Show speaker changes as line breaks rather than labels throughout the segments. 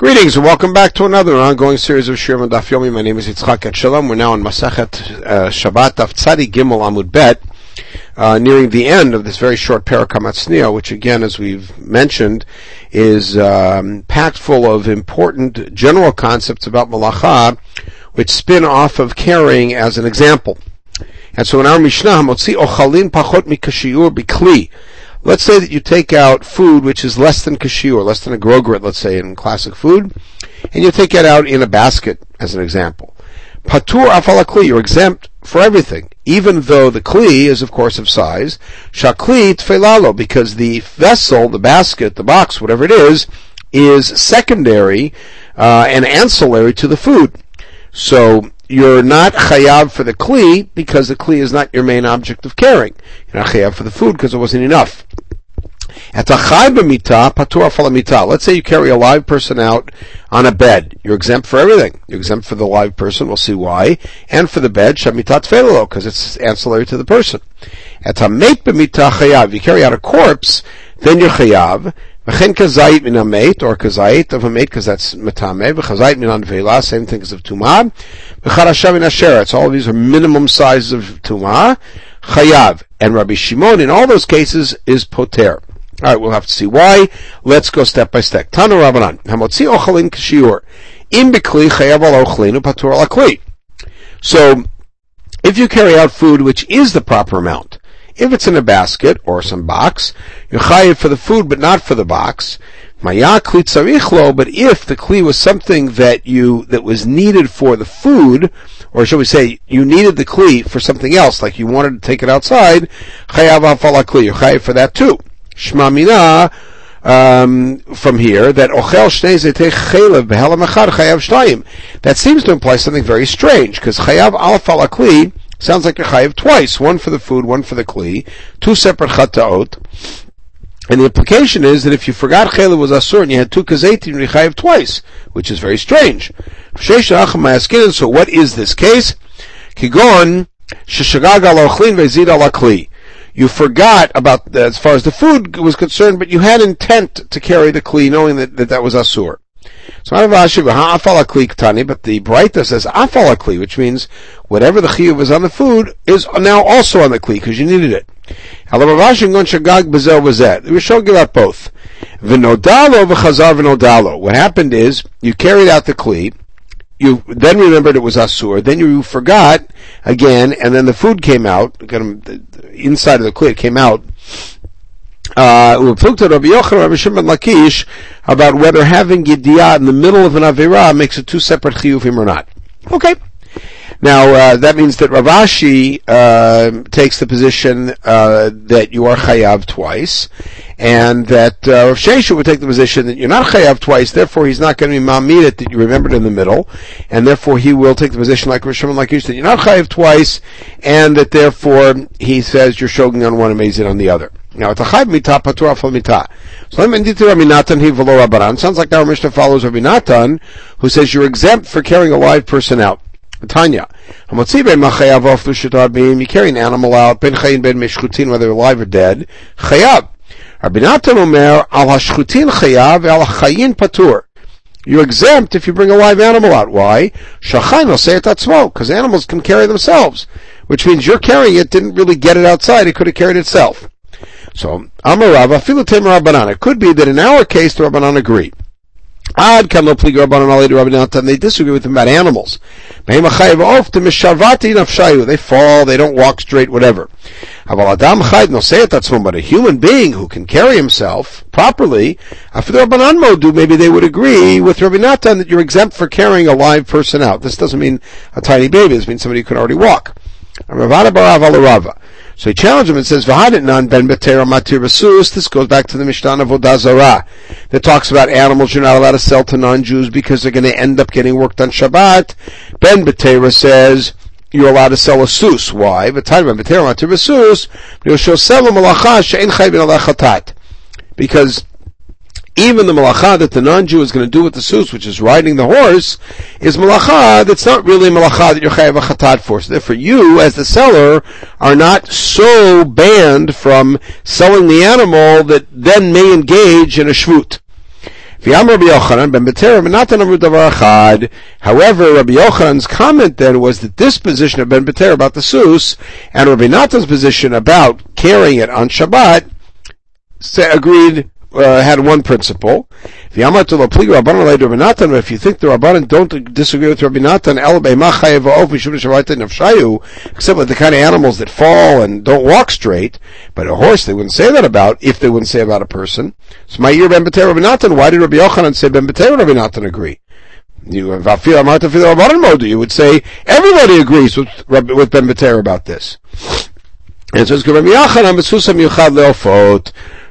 Greetings and welcome back to another ongoing series of Shirim and. My name is Yitzchak Etshalom. We're now in Masachet uh, Shabbat Daf Tzadi Gimel Amud Bet, uh, nearing the end of this very short Parakamat which again, as we've mentioned, is um, packed full of important general concepts about Malacha, which spin off of carrying as an example. And so in our Mishnah, Motzi Ochalin Pachot Mikashiur Bikli. Let's say that you take out food which is less than kashiur, less than a grogrit, let's say in classic food, and you take it out in a basket, as an example. Patur afalakli, you're exempt for everything, even though the kli is of course of size. Shakli tfelalo, because the vessel, the basket, the box, whatever it is, is secondary uh, and ancillary to the food. So you're not chayav for the kli because the kli is not your main object of caring. You're not chayav for the food because it wasn't enough. Let's say you carry a live person out on a bed. You're exempt for everything. You're exempt for the live person. We'll see why. And for the bed, because it's ancillary to the person. If you carry out a corpse, then you're chayav. V'chen kazayit min amet, or kazayit of a mate, because that's metame, v'chazayit min anvela, same thing as of tumah, v'charasha min asheretz, all of these are minimum sizes of tumah, chayav, and Rabbi Shimon in all those cases is poter. Alright, we'll have to see why. Let's go step by step. Tanu Rabbanan, hamotzi ochalin kashiur, im bikli chayav al ochlin upatur al So, if you carry out food which is the proper amount, if it's in a basket or some box, you're chayiv for the food but not for the box. Maya kli tzarichlo, but if the kli was something that you, that was needed for the food, or shall we say, you needed the kli for something else, like you wanted to take it outside, chayav hafala kli, you're chayiv for that too. Shma mina, um, from here that ochel shnei zetei chelev behelam echad chayav shtayim. That seems to imply something very strange because chayav al falakli Sounds like a chayiv twice, one for the food, one for the kli, two separate chataot. And the implication is that if you forgot chayla was asur and you had two kazetim, you chayiv twice, which is very strange. So what is this case? Kigon You forgot about as far as the food was concerned, but you had intent to carry the kli, knowing that that, that was asur. So I have Rashi ha'afalakli ktani, but the Braita says afalakli, which means whatever the chiyuv is on the food is now also on the kli because you needed it. We shall give out both. What happened is you carried out the kli, you then remembered it was asur, then you forgot again, and then the food came out, inside of the kli it came out, uh, Rabbi Lakish about whether having Yediyah in the middle of an Avirah makes it two separate Chiyuvim or not. Okay. Now, uh, that means that Rav Ashi uh, takes the position uh, that you are chayav twice, and that uh, Rav Sheshet would take the position that you're not chayav twice, therefore he's not going to be mamid that you remembered in the middle, and therefore he will take the position like Rishon like you said, you're not chayav twice, and that therefore he says you're shoging on one and mazid on the other. Now, it's a chayv mita patur afal mita. So let me Rabbi Natan he v'lo Rabbanan. Sounds like our Mishnah follows Rabbi Natan, who says you're exempt for carrying a live person out. Tanya. You carry an animal out, ben chayin ben mishchutin, whether alive or dead. Chayav. Rabbi Natan omer, al hashchutin chayav, al chayin patur. You're exempt if you bring a live animal out. Why? Shachain will say it atzmo, because animals can carry themselves. Which means you're carrying it, didn't really get it outside, it could have carried itself. So, Amarava, Filatim Rabbanan. It could be that in our case the Rabbanan agree. Ad kam lo plig Rabbanan ali Rabbanan, they disagree with them about animals. They fall, they don't walk straight, whatever. But a human being who can carry himself properly, after the Rabbanan modu, maybe they would agree with Rabbi that you're exempt for carrying a live person out. This doesn't mean a tiny baby, this means somebody who can already walk. So he challenged him and says, "V'haditnan ben betera matir basus." This goes back to the Mishnah of Avodah Zarah that talks about animals you're not allowed to sell to non-Jews because they're going to end up getting worked on Shabbat. Ben betera says you're allowed to sell a sus. Why? Because even the malacha that the non-Jew is going to do with the sus, which is riding the horse, is malacha that's not really malacha that you're chayav a chatat for. So therefore you, as the seller, are not so banned from selling the animal that then may engage in a shvut. However, Rabbi Yochanan's comment then was that this position of Ben Beter about the sus and Rabbi Natan's position about carrying it on Shabbat agreed uh, had one principle. If you think the Rabbanan don't disagree with Rabbi Natan, except with the kind of animals that fall and don't walk straight, but a horse they wouldn't say that about, if they wouldn't say about a person. So my year Ben Rabbi Natan, why did Rabbi Yochanan say Ben Rabbi Natan agree? You, you would say everybody agrees with, with Ben Beter about this. And so it's Rabbi Yochanan,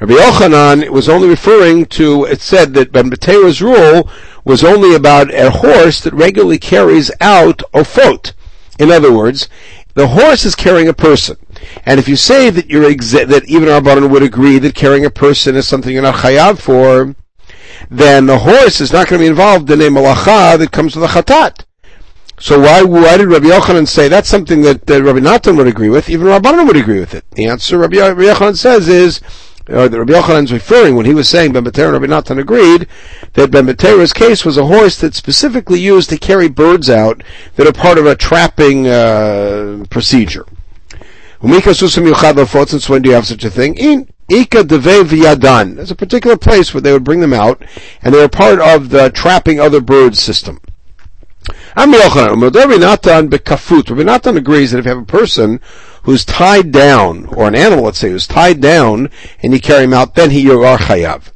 Rabbi Yochanan was only referring to, it said that Ben rule was only about a horse that regularly carries out ofot. In other words, the horse is carrying a person. And if you say that you're that even Rabbanan would agree that carrying a person is something you're not chayav for, then the horse is not going to be involved in a malacha that comes with a chatat. So why why did Rabbi Yochanan say that's something that, that Rabbi Natan would agree with? Even Rabbanan would agree with it. The answer Rabbi, Rabbi Yochanan says is or that Rabbi Yochanan is referring when he was saying Ben Betera and Rabbi Natan agreed that Ben Betera's case was a horse that's specifically used to carry birds out that are part of a trapping uh, procedure. Since when do you have such a thing? In Ika Deve V'Yadan. There's a particular place where they would bring them out, and they were part of the trapping other birds system. Rabbi Natan Rabbi Natan agrees that if you have a person who's tied down, or an animal, let's say, who's tied down, and you carry him out, then he yogar chayav.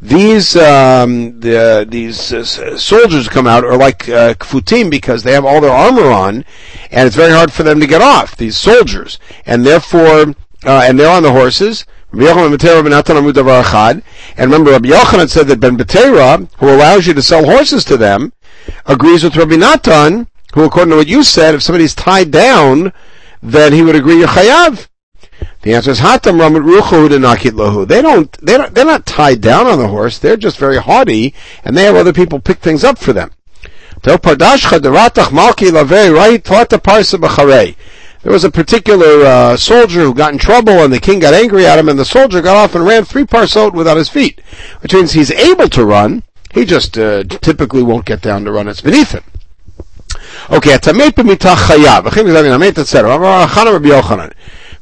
These um, the, these uh, soldiers come out are like uh, kfutim because they have all their armor on, and it's very hard for them to get off. These soldiers, and therefore, uh, and they're on the horses. And remember, Rabbi Yochanan said that Ben Betera, who allows you to sell horses to them, agrees with Rabbi Natan, who according to what you said, if somebody's tied down, then he would agree you're chayav. The answer is hatam ramut ruchu nakit lahu. They don't, they don't, they're not tied down on the horse. They're just very haughty, and they have other people pick things up for them. There was a particular uh, soldier who got in trouble, and the king got angry at him, and the soldier got off and ran three parsot without his feet, which means he's able to run, he just uh, typically won't get down to run. It's beneath him. Okay, atamet b'mitach chayav. Achim g'zavin amet, etc. Rabbi Yochanan.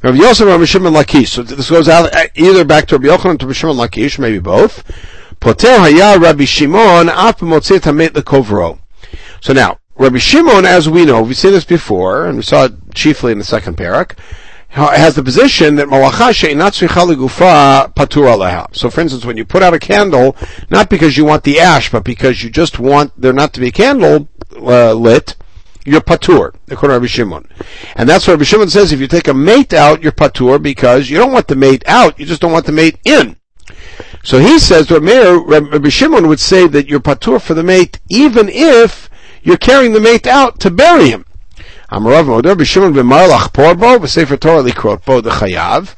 Rabbi Yosef Rabbi Shimon Lakish. So this goes out uh, either back to Rabbi Yochanan to Rabbi Shimon Lakish, maybe both. Poter haya Rabbi Shimon af b'motzei tamet lekovro. So now, Rabbi Shimon, as we know, we've seen this before, and we saw it chiefly in the second parak, has the position that malacha. So, for instance, when you put out a candle, not because you want the ash, but because you just want there not to be a candle uh, lit, you're patur, according to Rabbi Shimon. And that's what Rabbi Shimon says, if you take a mate out, you're patur, because you don't want the mate out, you just don't want the mate in. So he says, Rabbi Shimon would say that you're patur for the mate, even if you're carrying the mate out to bury him. Amarav b'marlach porbo Torah likrot bo chayav.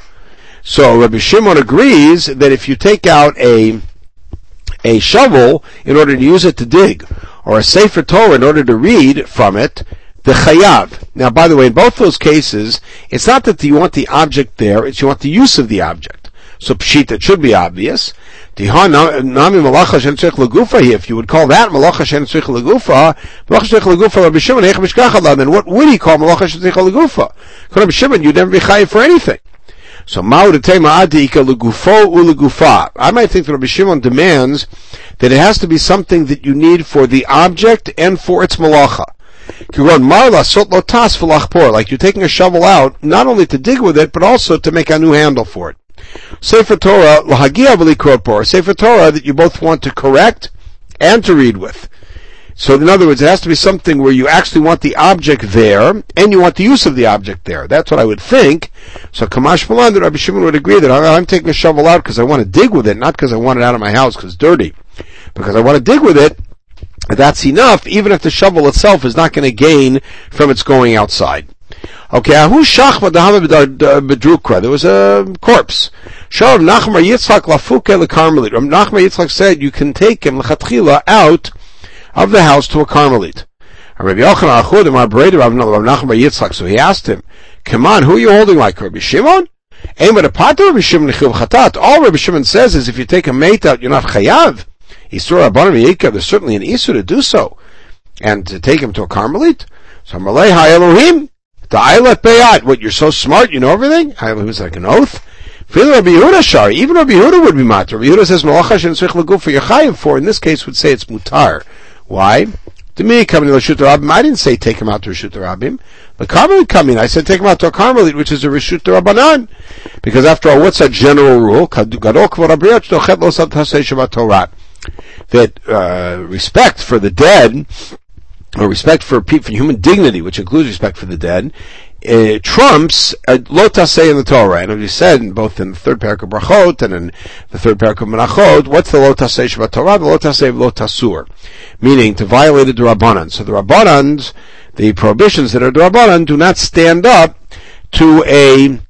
So Rabbi Shimon agrees that if you take out a a shovel in order to use it to dig, or a sefer Torah in order to read from it, the chayav. Now, by the way, in both those cases, it's not that you want the object there; it's you want the use of the object. So pshit, it should be obvious. If you would call that malacha shen tzrich legufa, malacha tzrich legufa Rabbi Shimon mishkach then what would he call malacha shen tzrich legufa? Rabbi Shimon, you'd never be chayiv for anything. So legufo ulegufa. I might think that Rabbi Shimon demands that it has to be something that you need for the object and for its malacha. Like you're taking a shovel out, not only to dig with it, but also to make a new handle for it. Sefer Torah, lahagia v'likrot Sefer Torah that you both want to correct and to read with. So in other words, it has to be something where you actually want the object there, and you want the use of the object there. That's what I would think. So Kamash Malan, Rabbi Shimon would agree that I'm taking a shovel out because I want to dig with it, not because I want it out of my house because it's dirty. Because I want to dig with it, that's enough, even if the shovel itself is not going to gain from its going outside. Okay, Ahu Shachma Bedrukra. Uh, there was a corpse. Shav Nachman bar Yitzchak Lafuke LeKarmelit. Nachman bar Yitzchak said you can take him Lechatchila out of the house to a Karmelit. Rabbi Yochanan Achud Amar Breda Rav Nachman bar Yitzchak. So he asked him, "Come on, who are you holding like Rabbi Shimon?" Rabbi. All Rabbi Shimon says is if you take a mate out, you're not chayav. Isur abanim. There's certainly an isur to do so, and to take him to a Karmelit. So Malay Ha Elohim. The Eilat Bayat. What, you're so smart, you know everything? Elohim was like an oath. Even Rabbi Yehuda would be matter. Rabbi Yehuda says, Malacha shen tzich leguf for Yechayiv for. In this case, would say it's mutar. Why? To me, coming to Rishut Rabbim, I didn't say take him out to Rishut Rabbim. The Karmelit coming, I said take him out to a Karmelit, which is a Rishut Rabbanan. Because after all, what's that general rule? That uh, respect for the dead or respect for, for human dignity, which includes respect for the dead, uh, trumps uh, say in the Torah. And as we said, both in the third parak of Brachot and in the third parak of Menachot, what's the say Shabbat Torah? The lotasei of lotasur, meaning to violate the Rabbanan. So the Rabbanans, the prohibitions that are Rabbanan, do not stand up to a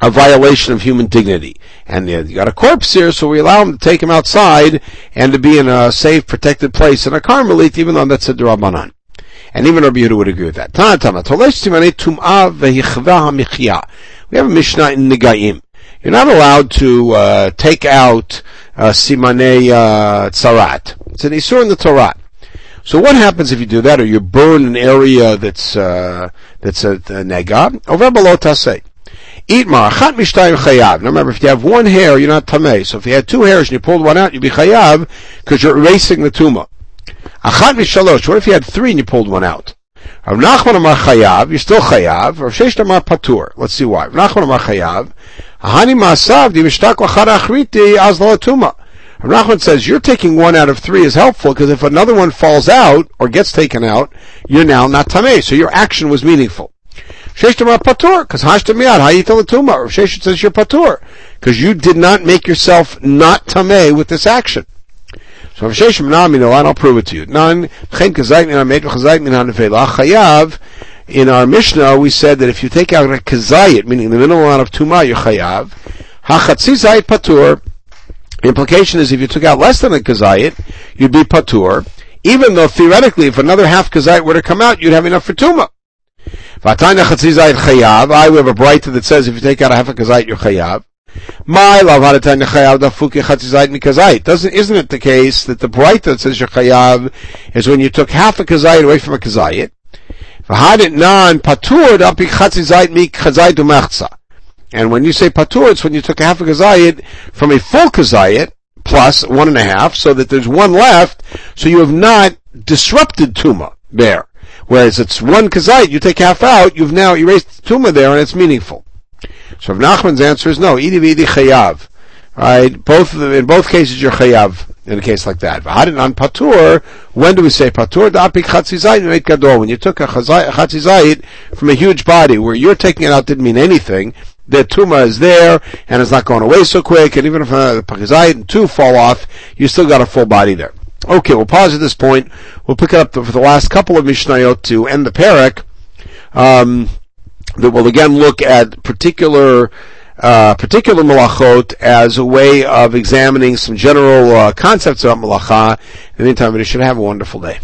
a violation of human dignity. And uh, you got a corpse here, so we allow him to take him outside and to be in a safe, protected place in a Karmelit, even though that's a Durabanan. And even Rabbi Yehuda would agree with that. We have a Mishnah in Negaim. You're not allowed to uh, take out uh, Simanei uh, Tzarat. It's an Isur in the Torah. So what happens if you do that, or you burn an area that's uh, that's a, a nega? Over say. Eat marachat mishtayim chayav. Now remember, if you have one hair, you're not tamei. So if you had two hairs and you pulled one out, you'd be chayav because you're erasing the tumah. Achat mishalosh. What if you had three and you pulled one out? Rav Nachman Amar Chayav, you're still Chayav. Rav Sheshet Amar Patur. Let's see why. Rav Nachman Amar Chayav. Ahani Masav di Mishtak Lachar Achriti Az Tuma. Rav Nachman says you're taking one out of three is helpful because if another one falls out or gets taken out, you're now not tamei. So your action was meaningful. Sheshtamar patur, because hashtam miyad, hayita latuma. Sheshet says you're patur, because you did not make yourself not tamei with this action. So if Shesham namino, I'll prove it to you. None, in our Mishnah, we said that if you take out a kazayit, meaning the minimal amount of tuma, you're chayav. Hachatzi zayit patur. Implication is if you took out less than a kazayit, you'd be patur. Even though theoretically, if another half kazayit were to come out, you'd have enough for tuma. Chayav. I, have a Braita that says if you take out a half a kazayit, you're chayav. My love hadatanya chayav dafuki chatzizayit mikazayit. Doesn't, isn't it the case that the Braita that says you're chayav is when you took half a kazayit away from a kazayit? V'hadit nan patur dapi chatzizayit mikazayit umachza. And when you say patur, it's when you took half a kazayit from a full kazayit, plus one and a half, so that there's one left, so you have not disrupted tuma there. Whereas it's one kazait, you take half out, you've now erased the tumah there, and it's meaningful. So Nachman's answer is no. Idi v'idi chayav. Right? Both of them in both cases you're chayav in a case like that. V'hadin on patur. When do we say patur? Da'apik chatzizayit meit gadol. When you took a chatzizayit from a huge body, where you're taking it out didn't mean anything. The tumah is there and it's not going away so quick. And even if uh, the chazayit and two fall off, you still got a full body there. Okay, we'll pause at this point. We'll pick up for the last couple of Mishnayot to end the parak. Um, that will again look at particular uh, particular malachot as a way of examining some general uh, concepts about malacha. In the meantime, we should have a wonderful day.